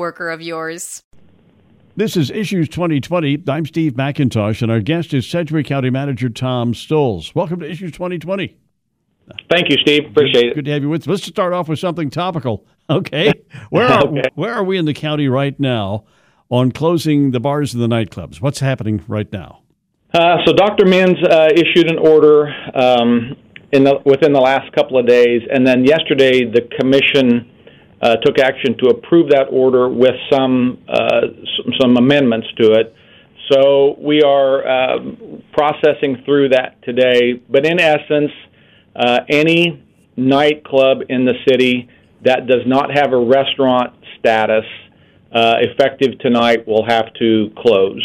of yours. This is Issues 2020. I'm Steve McIntosh, and our guest is Sedgwick County Manager Tom Stolz. Welcome to Issues 2020. Thank you, Steve. Appreciate it. Good to have you with us. Let's start off with something topical. Okay. Where are, Okay. where are we in the county right now on closing the bars and the nightclubs? What's happening right now? Uh, so Dr. Minns uh, issued an order um, in the, within the last couple of days, and then yesterday the commission uh, took action to approve that order with some uh, some, amendments to it. So we are um, processing through that today. But in essence, uh, any nightclub in the city that does not have a restaurant status uh, effective tonight will have to close.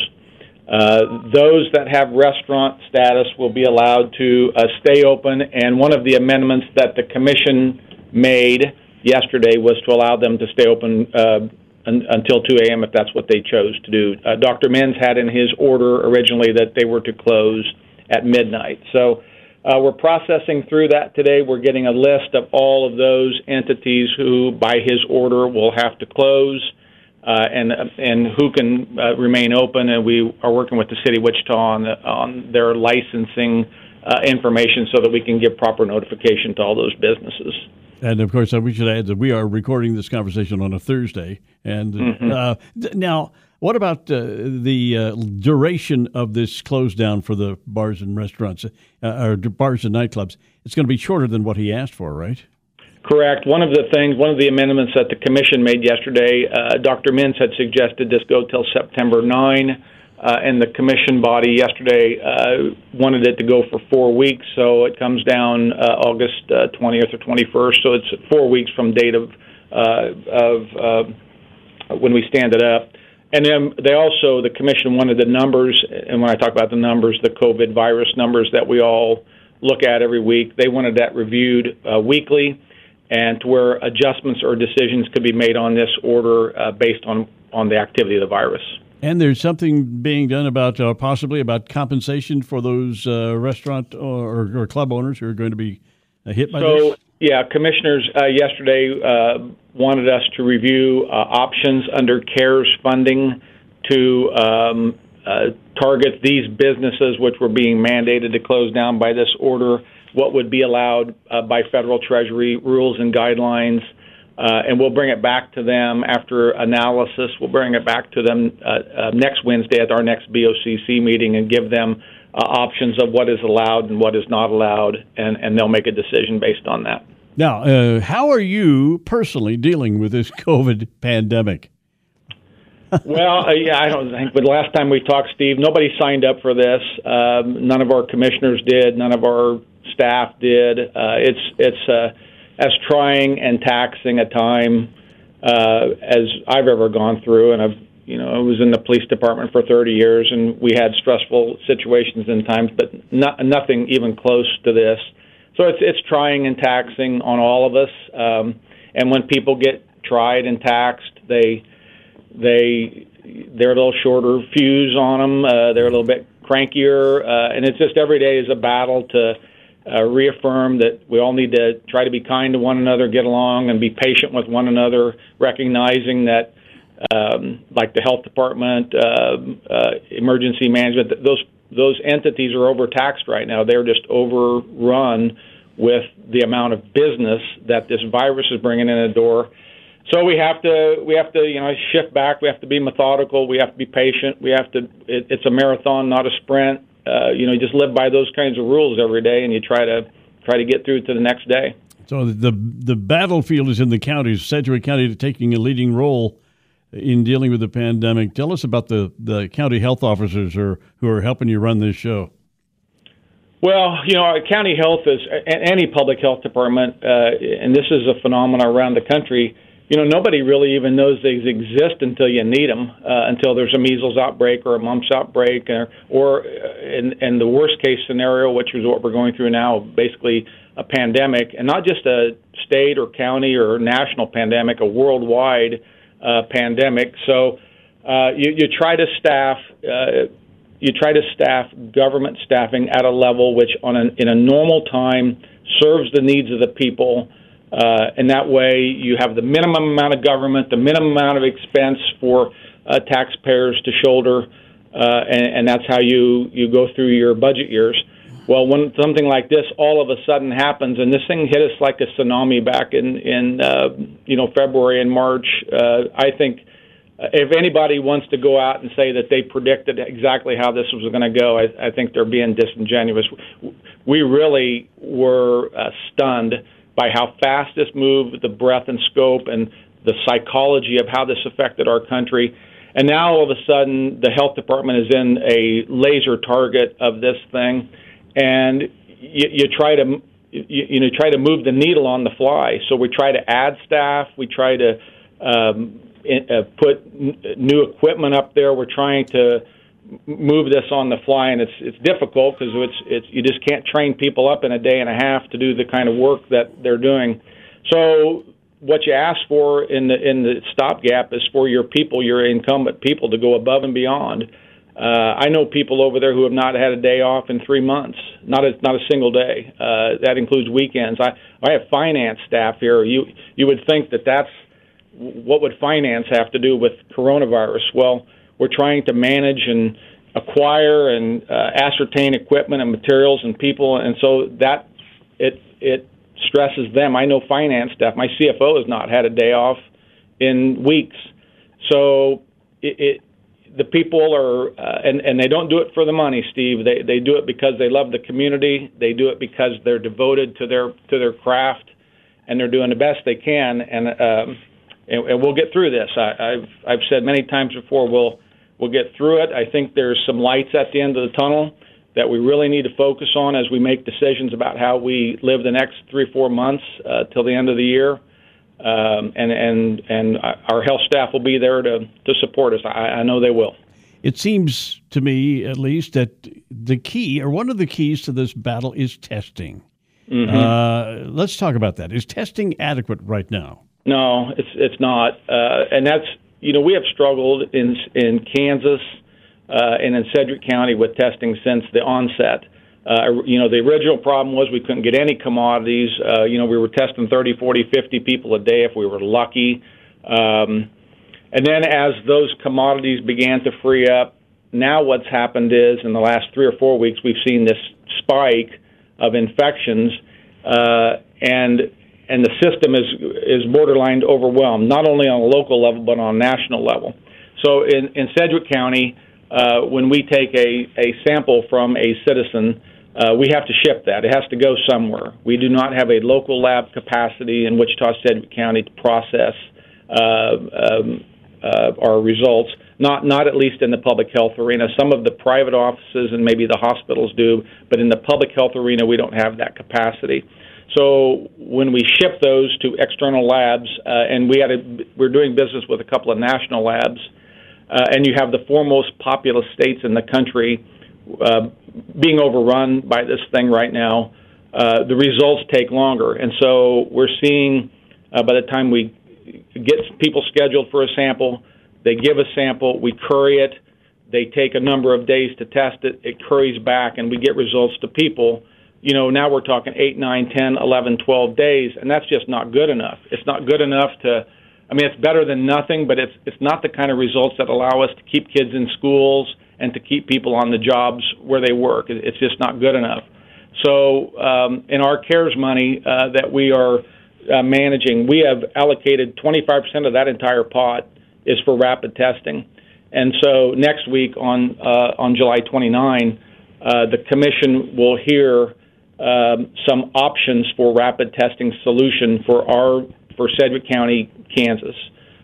Uh, those that have restaurant status will be allowed to uh, stay open, and one of the amendments that the commission made yesterday was to allow them to stay open uh, un- until 2 a.m. if that's what they chose to do. Uh, Dr. Minns had in his order originally that they were to close at midnight. So uh, we're processing through that today. We're getting a list of all of those entities who, by his order, will have to close uh, and and who can uh, remain open. And we are working with the city of Wichita on the, on their licensing uh, information so that we can give proper notification to all those businesses. And of course, we should add that we are recording this conversation on a Thursday. And Mm-hmm. uh, th- now, what about uh, the uh, duration of this close down for the bars and restaurants, uh, or bars and nightclubs? It's going to be shorter than what he asked for, right? Correct. One of the things, one of the amendments that the commission made yesterday, uh, Dr. Minns had suggested this go till September 9, uh, and the commission body yesterday uh, wanted it to go for four weeks, so it comes down uh, August uh, 20th or 21st, so it's four weeks from date of uh, of uh, when we stand it up. And then they also, the commission wanted the numbers, and when I talk about the numbers, the COVID virus numbers that we all look at every week, they wanted that reviewed uh, weekly and to where adjustments or decisions could be made on this order uh, based on, on the activity of the virus. And there's something being done about uh, possibly about compensation for those uh, restaurant or, or club owners who are going to be uh, hit by So, this. yeah, commissioners uh, yesterday uh, wanted us to review uh, options under CARES funding to um, uh, target these businesses which were being mandated to close down by this order, what would be allowed uh, by federal treasury rules and guidelines. Uh, and we'll bring it back to them after analysis. We'll bring it back to them uh, uh, next Wednesday at our next BOCC meeting and give them uh, options of what is allowed and what is not allowed, and, and they'll make a decision based on that. Now, uh, how are you personally dealing with this COVID pandemic? well, uh, yeah, I don't think. But last time we talked, Steve, nobody signed up for this. Um, none of our commissioners did. None of our staff did. Uh, it's it's uh, as trying and taxing a time uh, as I've ever gone through, and I've you know I was in the police department for 30 years, and we had stressful situations and times, but not, nothing even close to this. So it's it's trying and taxing on all of us. Um, and when people get tried and taxed, they they they're a little shorter fuse on them. Uh, they're a little bit crankier, uh, and it's just every day is a battle to uh, reaffirm that we all need to try to be kind to one another, get along, and be patient with one another, recognizing that. Um, like the health department, uh, uh, emergency management, th- those those entities are overtaxed right now. They're just overrun with the amount of business that this virus is bringing in the door. so we have to we have to you know shift back. We have to be methodical. We have to be patient. We have to. It, it's a marathon, not a sprint. Uh, you know, you just live by those kinds of rules every day, and you try to try to get through to the next day. So the the battlefield is in the counties. Sedgwick County to taking a leading role in dealing with the pandemic. Tell us about the, the county health officers or, who are helping you run this show. Well, you know, county health is any public health department, uh, and this is a phenomenon around the country. You know, nobody really even knows they exist until you need them, uh, until there's a measles outbreak or a mumps outbreak, or, or in, in the worst case scenario, which is what we're going through now, basically a pandemic, and not just a state or county or national pandemic, a worldwide uh, pandemic. So uh, you, you try to staff. Uh, you try to staff government staffing at a level which, on an, in a normal time, serves the needs of the people, uh, and that way you have the minimum amount of government, the minimum amount of expense for uh, taxpayers to shoulder, and, and that's how you you go through your budget years. Well, when something like this all of a sudden happens, and this thing hit us like a tsunami back in in uh, you know February and March, uh, I think uh, if anybody wants to go out and say that they predicted exactly how this was going to go, I, I think they're being disingenuous. We really were uh, stunned by how fast this moved, the breadth and scope, and the psychology of how this affected our country. And now all of a sudden, the health department is in a laser target of this thing and you, you try to you, you know try to move the needle on the fly. So we try to add staff. We try to um, in, uh, put n- new equipment up there. We're trying to move this on the fly, and it's it's difficult because it's it's you just can't train people up in a day and a half to do the kind of work that they're doing. So what you ask for in the in the stopgap is for your people, your incumbent people, to go above and beyond. Uh, I know people over there who have not had a day off in three months, not a not a single day. Uh, that includes weekends. I I have finance staff here. You you would think that that's what would finance have to do with coronavirus? Well, we're trying to manage and acquire and uh, ascertain equipment and materials and people, and so that it it stresses them. I know finance staff. My CFO has not had a day off in weeks, so it, it the people are, uh, and and they don't do it for the money, Steve. They they do it because they love the community. They do it because they're devoted to their to their craft, and they're doing the best they can. And um, and, and we'll get through this. I, I've I've said many times before. We'll we'll get through it. I think there's some lights at the end of the tunnel that we really need to focus on as we make decisions about how we live the next three four months uh, till the end of the year um, and and and our health staff will be there to to support us. I, I know they will. It seems to me, at least, that the key or one of the keys to this battle is testing. Mm-hmm. Uh, let's talk about that. Is testing adequate right now? No, it's it's not, uh, and that's you know we have struggled in in Kansas uh, and in Sedgwick County with testing since the onset. Uh, you know, the original problem was we couldn't get any commodities. Uh, you know, we were testing 30, 40, 50 people a day if we were lucky. Um, and then as those commodities began to free up, now what's happened is in the last three or four weeks we've seen this spike of infections, uh, and and the system is is borderline overwhelmed, not only on a local level but on a national level. So in in Sedgwick County, uh, when we take a a sample from a citizen uh, we have to ship that. It has to go somewhere. We do not have a local lab capacity in Wichita Sedgwick County to process uh, um, uh, our results. Not not at least in the public health arena. Some of the private offices and maybe the hospitals do, but in the public health arena, we don't have that capacity. So when we ship those to external labs, uh, and we had a, we're doing business with a couple of national labs, uh, and you have the foremost populous states in the country uh, being overrun by this thing right now, uh, the results take longer. And so we're seeing uh, by the time we get people scheduled for a sample, they give a sample, we curry it, they take a number of days to test it, it curries back, and we get results to people. You know, now we're talking 8, 9, 10, 11, 12 days, and that's just not good enough. It's not good enough to. I mean, it's better than nothing, but it's it's not the kind of results that allow us to keep kids in schools and to keep people on the jobs where they work. It's just not good enough. So, um, in our CARES money uh, that we are uh, managing, we have allocated 25% of that entire pot is for rapid testing. And so next week on uh, on July 29, uh, the commission will hear um, some options for rapid testing solution for our for Sedgwick County, Kansas.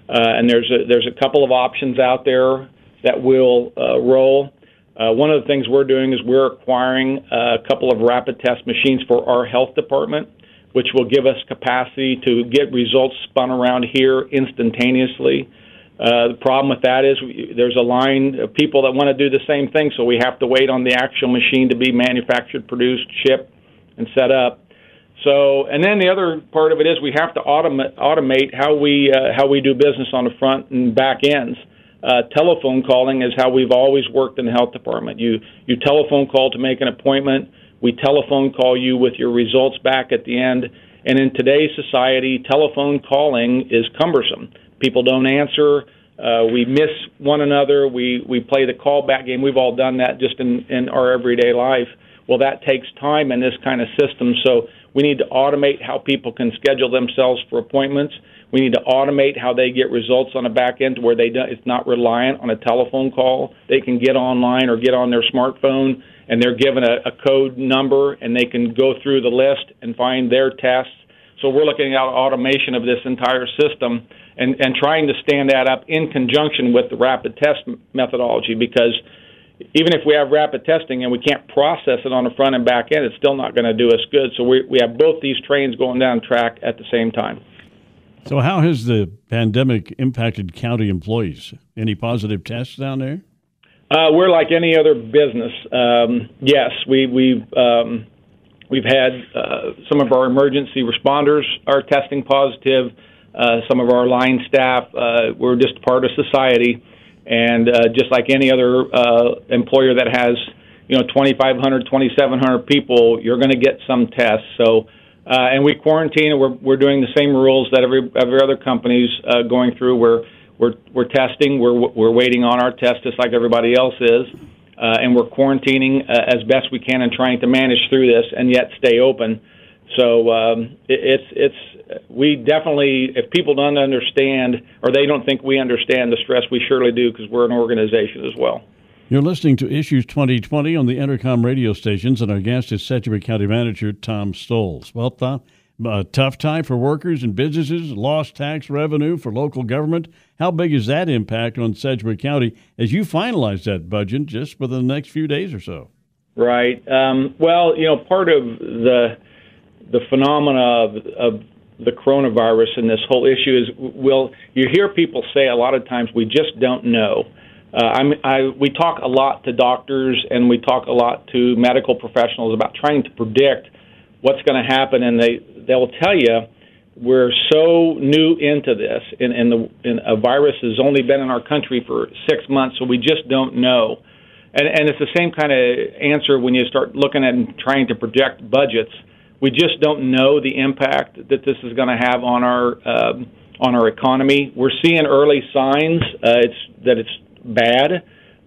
Uh, and there's a, there's a couple of options out there that will uh, roll. Uh, one of the things we're doing is we're acquiring a couple of rapid test machines for our health department, which will give us capacity to get results spun around here instantaneously. Uh, the problem with that is we, there's a line of people that want to do the same thing, so we have to wait on the actual machine to be manufactured, produced, shipped, and set up. So, and then the other part of it is we have to automate, automate how we uh, how we do business on the front and back ends. Uh, telephone calling is how we've always worked in the health department. You you telephone call to make an appointment. We telephone call you with your results back at the end. And in today's society, telephone calling is cumbersome. People don't answer. Uh, we miss one another. We we play the callback game. We've all done that just in in our everyday life. Well, that takes time in this kind of system. So we need to automate how people can schedule themselves for appointments. We need to automate how they get results on the back end where they don't, it's not reliant on a telephone call. They can get online or get on their smartphone and they're given a, a code number and they can go through the list and find their tests. So we're looking at automation of this entire system and, and trying to stand that up in conjunction with the rapid test methodology because even if we have rapid testing and we can't process it on the front and back end, it's still not going to do us good. So we, we have both these trains going down track at the same time. So, how has the pandemic impacted county employees? Any positive tests down there? Uh, we're like any other business. Um, yes, we, we've um, we've had uh, some of our emergency responders are testing positive. Uh, some of our line staff. Uh, we're just part of society. And uh, just like any other uh, employer that has, you know, 2,500, 2,700 people, you're going to get some tests. So, uh, and we quarantine, and we're we're doing the same rules that every every other company's uh, going through. We're we're we're testing. We're we're waiting on our test just like everybody else is, uh, and we're quarantining uh, as best we can and trying to manage through this and yet stay open. So um, it, it's it's we definitely if people don't understand or they don't think we understand the stress, we surely do because we're an organization as well. You're listening to Issues 2020 on the Entercom radio stations, and our guest is Sedgwick County Manager Tom Stolz. Well, Tom, a tough time for workers and businesses, lost tax revenue for local government. How big is that impact on Sedgwick County as you finalize that budget just within the next few days or so? Right. Um, well, you know, part of the the phenomena of, of the coronavirus and this whole issue is will you hear people say a lot of times we just don't know. Uh, I'm, I, we talk a lot to doctors and we talk a lot to medical professionals about trying to predict what's going to happen, and they they'll tell you we're so new into this, and, and the and a virus has only been in our country for six months, so we just don't know. And, and it's the same kind of answer when you start looking at and trying to project budgets we just don't know the impact that this is going to have on our uh, on our economy. We're seeing early signs uh, it's that it's bad,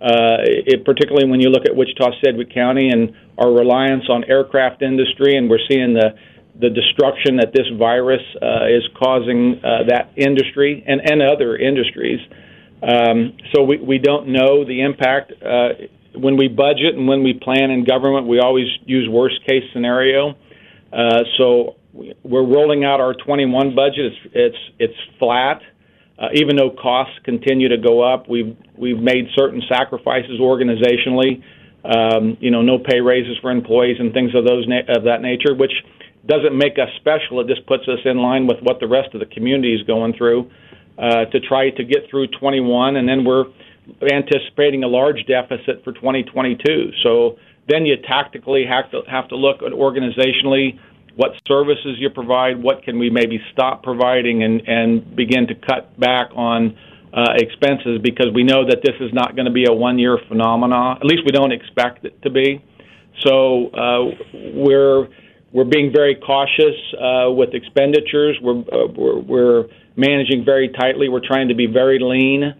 uh, it, particularly when you look at Wichita Sedgwick County and our reliance on aircraft industry, and we're seeing the the destruction that this virus uh, is causing uh, that industry and, and other industries. Um, so we, we don't know the impact. Uh, when we budget and when we plan in government, we always use worst case scenario. Uh, so we're rolling out our 21 budget. It's it's it's flat. Uh, even though costs continue to go up, we've we've made certain sacrifices organizationally. Um, you know, no pay raises for employees and things of those na- of that nature, which doesn't make us special. It just puts us in line with what the rest of the community is going through uh, to try to get through 21, and then we're anticipating a large deficit for 2022. So then you tactically have to have to look at organizationally what services you provide, what can we maybe stop providing, and and begin to cut back on uh, expenses because we know that this is not going to be a one year phenomenon. At least we don't expect it to be. So uh, we're we're being very cautious uh, with expenditures. We're, uh, we're, we're managing very tightly. We're trying to be very lean.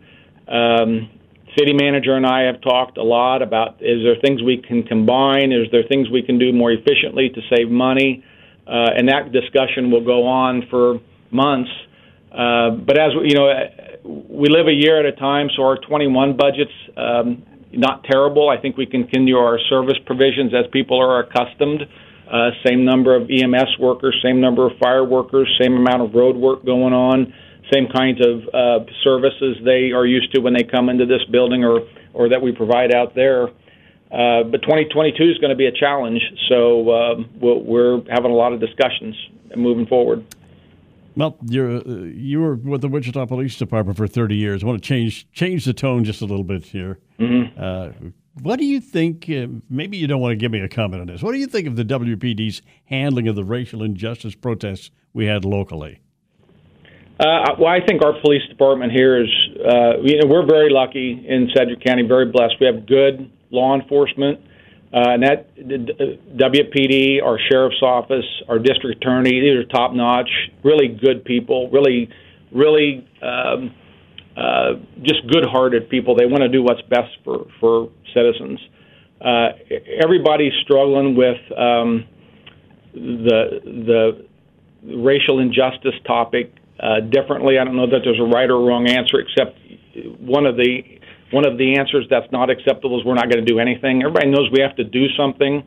Um, city manager and I have talked a lot about is there things we can combine? Is there things we can do more efficiently to save money? uh, and that discussion will go on for months. Uh, but as you know, we live a year at a time, so our 21 budget's um, not terrible. I think we can continue our service provisions as people are accustomed. Uh, same number of EMS workers, same number of fire workers, same amount of road work going on, same kinds of uh, services they are used to when they come into this building or, or that we provide out there. Uh, but 2022 is going to be a challenge, so um, we're having a lot of discussions moving forward. Well, you're uh, you were with the Wichita Police Department for 30 years. I want to change change the tone just a little bit here. Mm-hmm. Uh, what do you think? Uh, maybe you don't want to give me a comment on this. What do you think of the WPD's handling of the racial injustice protests we had locally? Uh, well, I think our police department here is, uh, you know, we're very lucky in Sedgwick County, very blessed. We have good law enforcement. Uh, and that the WPD, our sheriff's office, our district attorney, these are top notch, really good people, really, really um, uh, just good hearted people. They want to do what's best for, for citizens. Uh, everybody's struggling with um, the, the racial injustice topic uh, differently. I don't know that there's a right or wrong answer, except one of the one of the answers that's not acceptable is we're not going to do anything. Everybody knows we have to do something,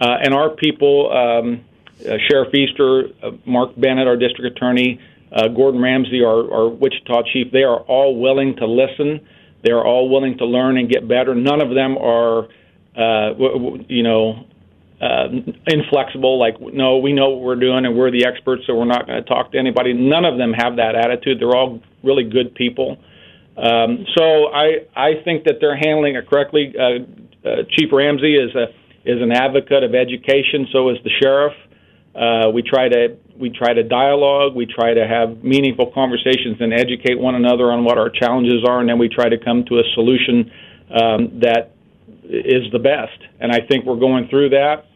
uh, and our people, um, uh, Sheriff Easter, uh, Mark Bennett, our district attorney, uh, Gordon Ramsay, our, our Wichita chief, they are all willing to listen. They are all willing to learn and get better. None of them are, uh, w- w- you know, uh, inflexible. Like, no, we know what we're doing and we're the experts, so we're not going to talk to anybody. None of them have that attitude. They're all really good people. Um, so I I think that they're handling it correctly. Uh, uh, Chief Ramsay is a is an advocate of education. So is the sheriff. Uh, we try to we try to dialogue. We try to have meaningful conversations and educate one another on what our challenges are, and then we try to come to a solution um, that is the best. And I think we're going through that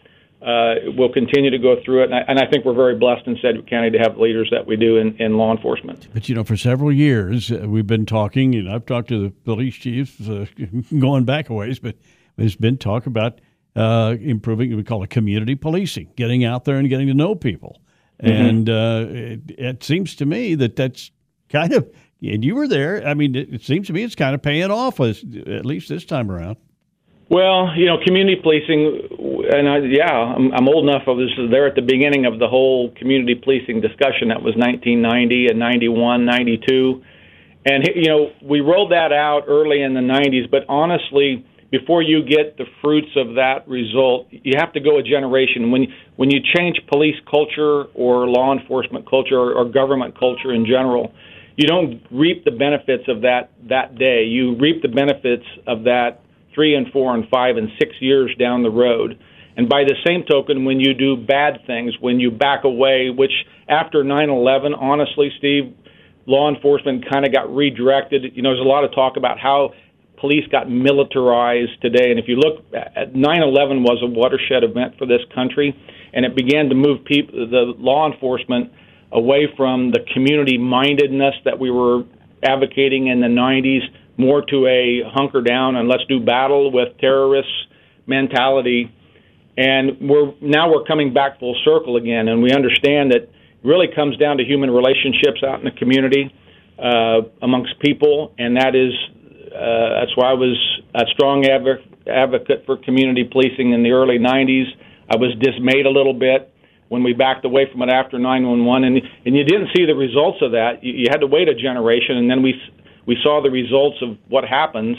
uh, we'll continue to go through it. And I, and I, think we're very blessed in Sedgwick County to have leaders that we do in, in law enforcement. But, you know, for several years, uh, we've been talking, and I've talked to the police chiefs uh, going back a ways, but there's been talk about uh, improving, what we call it community policing, getting out there and getting to know people. Mm-hmm. And uh, it, it, seems to me that that's kind of, and you were there, I mean, it, it seems to me it's kind of paying off, at least this time around. Well, you know, community policing, and I, yeah, I'm, I'm old enough. I was there at the beginning of the whole community policing discussion. That was 1990 and 91, 92, and you know, we rolled that out early in the 90s. But honestly, before you get the fruits of that result, you have to go a generation. When when you change police culture or law enforcement culture or, or government culture in general, you don't reap the benefits of that that day. You reap the benefits of that three and four and five and six years down the road. And by the same token, when you do bad things, when you back away, which after 9 11, honestly, Steve, law enforcement kind of got redirected. You know, there's a lot of talk about how police got militarized today. And if you look at 9 11 was a watershed event for this country, and it began to move people, the law enforcement away from the community mindedness that we were advocating in the 90s more to a hunker down and let's do battle with terrorists mentality. And we're now we're coming back full circle again, and we understand that it really comes down to human relationships out in the community uh, amongst people, and that is uh, that's why I was a strong advocate for community policing in the early '90s. I was dismayed a little bit when we backed away from it after 911, and and you didn't see the results of that. You, you had to wait a generation, and then we we saw the results of what happens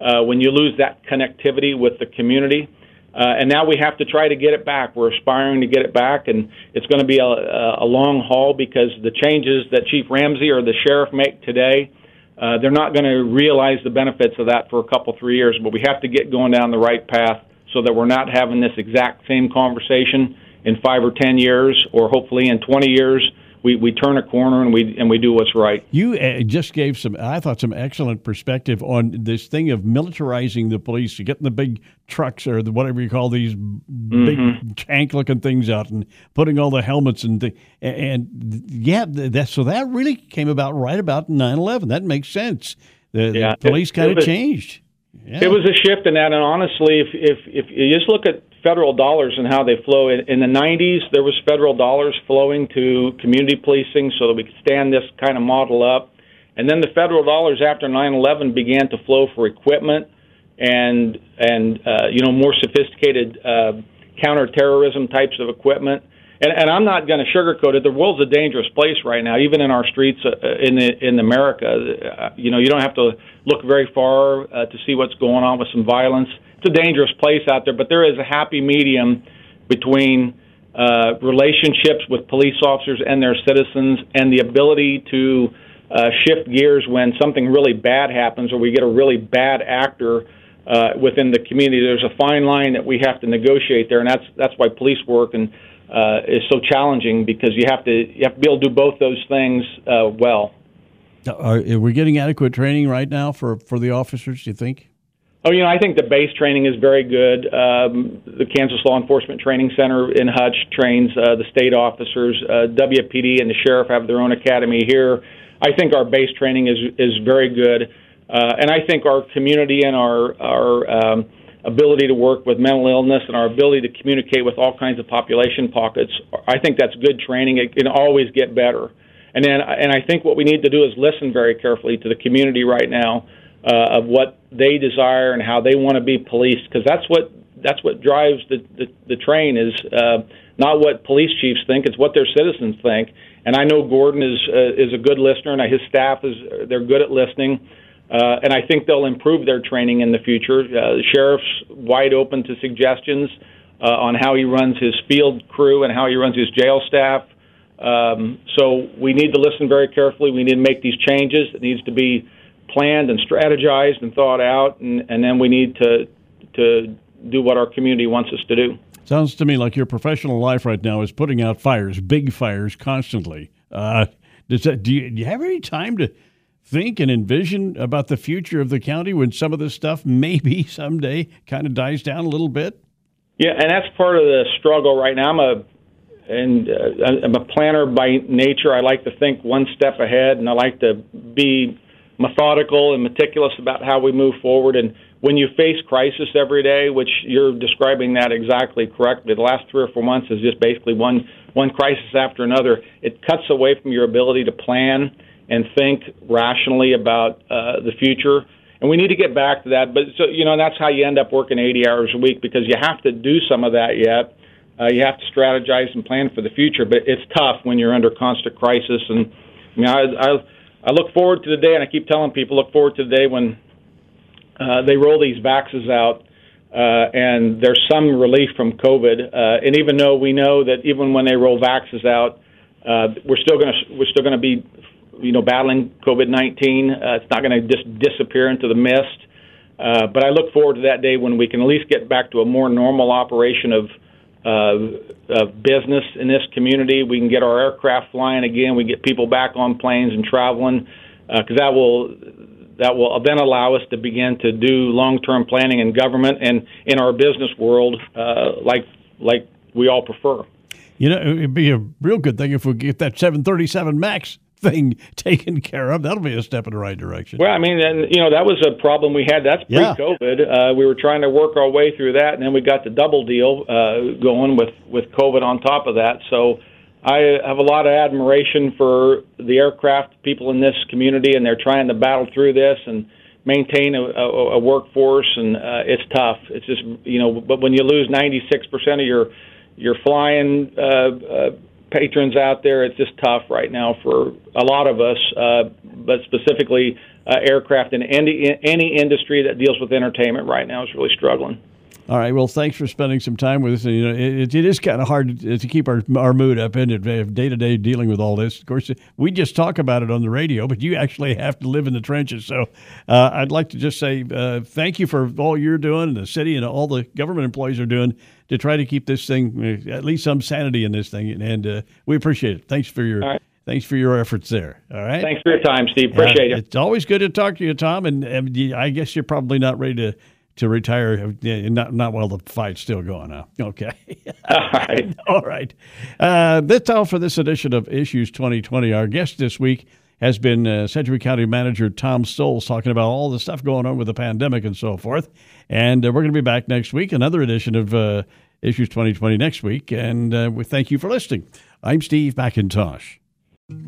uh, when you lose that connectivity with the community. Uh, and now we have to try to get it back. We're aspiring to get it back, and it's going to be a, a long haul because the changes that Chief Ramsay or the sheriff make today, uh, they're not going to realize the benefits of that for a couple, three years. But we have to get going down the right path so that we're not having this exact same conversation in five or ten years, or hopefully in 20 years we, we turn a corner and we and we do what's right. You uh, just gave some, I thought, some excellent perspective on this thing of militarizing the police, getting the big trucks or the, whatever you call these mm-hmm. big tank-looking things out, and putting all the helmets and and yeah, that so that really came about right about 9-11. That makes sense. The, yeah, the police kind of changed. Yeah. It was a shift in that, and honestly, if if if you just look at federal dollars and how they flow. In, in the 90s, there was federal dollars flowing to community policing so that we could stand this kind of model up. And then the federal dollars after 9/11 began to flow for equipment and and uh, you know more sophisticated uh, counterterrorism types of equipment. And, and I'm not going to sugarcoat it. The world's a dangerous place right now, even in our streets uh, in the, in America. Uh, you know, you don't have to look very far uh, to see what's going on with some violence. A dangerous place out there, but there is a happy medium between uh, relationships with police officers and their citizens, and the ability to uh, shift gears when something really bad happens or we get a really bad actor uh, within the community. There's a fine line that we have to negotiate there, and that's that's why police work and uh, is so challenging because you have to you have to be able to do both those things uh, well. Are, are we getting adequate training right now for, for the officers? Do you think? Oh, you know, I think the base training is very good. Um, the Kansas Law Enforcement Training Center in Hutch trains uh, the state officers. Uh, WPD and the sheriff have their own academy here. I think our base training is is very good, uh, and I think our community and our our um, ability to work with mental illness and our ability to communicate with all kinds of population pockets, I think that's good training. It can always get better. And then, and I think what we need to do is listen very carefully to the community right now uh, of what they desire and how they want to be policed, because that's what that's what drives the the, the train is uh, not what police chiefs think; it's what their citizens think. And I know Gordon is uh, is a good listener, and his staff is they're good at listening. Uh, and I think they'll improve their training in the future. Uh, the sheriff's wide open to suggestions uh, on how he runs his field crew and how he runs his jail staff. Um, so we need to listen very carefully. We need to make these changes. It needs to be planned and strategized and thought out, and, and then we need to to do what our community wants us to do. Sounds to me like your professional life right now is putting out fires, big fires, constantly. Uh, does that, do, you, do you have any time to think and envision about the future of the county when some of this stuff maybe someday kind of dies down a little bit? Yeah, and that's part of the struggle right now. I'm a and uh, I'm a planner by nature. I like to think one step ahead, and I like to be methodical and meticulous about how we move forward. And when you face crisis every day, which you're describing that exactly correctly, the last three or four months is just basically one one crisis after another. It cuts away from your ability to plan and think rationally about uh, the future. And we need to get back to that. But so you know that's how you end up working 80 hours a week because you have to do some of that yet. Uh, you have to strategize and plan for the future, but it's tough when you're under constant crisis. And you know, I, I, I look forward to the day, and I keep telling people, look forward to the day when uh, they roll these vaxes out, uh, and there's some relief from COVID. Uh, and even though we know that even when they roll vaxes out, uh, we're still going to we're still going to be you know, battling COVID 19. Uh, it's not going to just disappear into the mist. But I look forward to that day when we can at least get back to a more normal operation of, of business in this community. We can get our aircraft flying again. We get people back on planes and traveling because uh, that will that will then allow us to begin to do long-term planning in government and in our business world, uh, like like we all prefer. You know, it'd be a real good thing if we get that 737 Max thing taken care of. That'll be a step in the right direction. Well, I mean, and you know that was a problem we had. That's pre-COVID. Yeah. Uh, we were trying to work our way through that, and then we got the double deal uh, going with with COVID on top of that. So. I have a lot of admiration for the aircraft people in this community, and they're trying to battle through this and maintain a, a, a workforce. And uh, it's tough. It's just you know, but when you lose 96 percent of your your flying uh, uh, patrons out there, it's just tough right now for a lot of us, uh, but specifically uh, aircraft and any, any industry that deals with entertainment right now is really struggling. All right. Well, thanks for spending some time with us. And, you know, it, it is kind of hard to, keep our our mood up and day to day dealing with all this. Of course, we just talk about it on the radio, but you actually have to live in the trenches. So, uh, I'd like to just say uh, thank you for all you're doing, and the city and all the government employees are doing to try to keep this thing uh, at least some sanity in this thing. And uh, we appreciate it. Thanks for your. Thanks for your efforts there. All right. Thanks for your time, Steve. Appreciate it. It's always good to talk to you, Tom. And, and I guess you're probably not ready to to retire. Not not while the fight's still going on. Okay. all right. all right. Uh, that's all for this edition of Issues 2020. Our guest this week has been uh, Sedgwick County Manager Tom Stolz talking about all the stuff going on with the pandemic and so forth. And uh, we're going to be back next week, another edition of uh, Issues 2020 next week. And uh, we thank you for listening. I'm Steve McIntosh.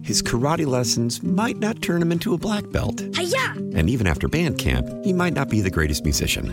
His karate lessons might not turn him into a black belt. Hi-ya! And even after band camp, he might not be the greatest musician.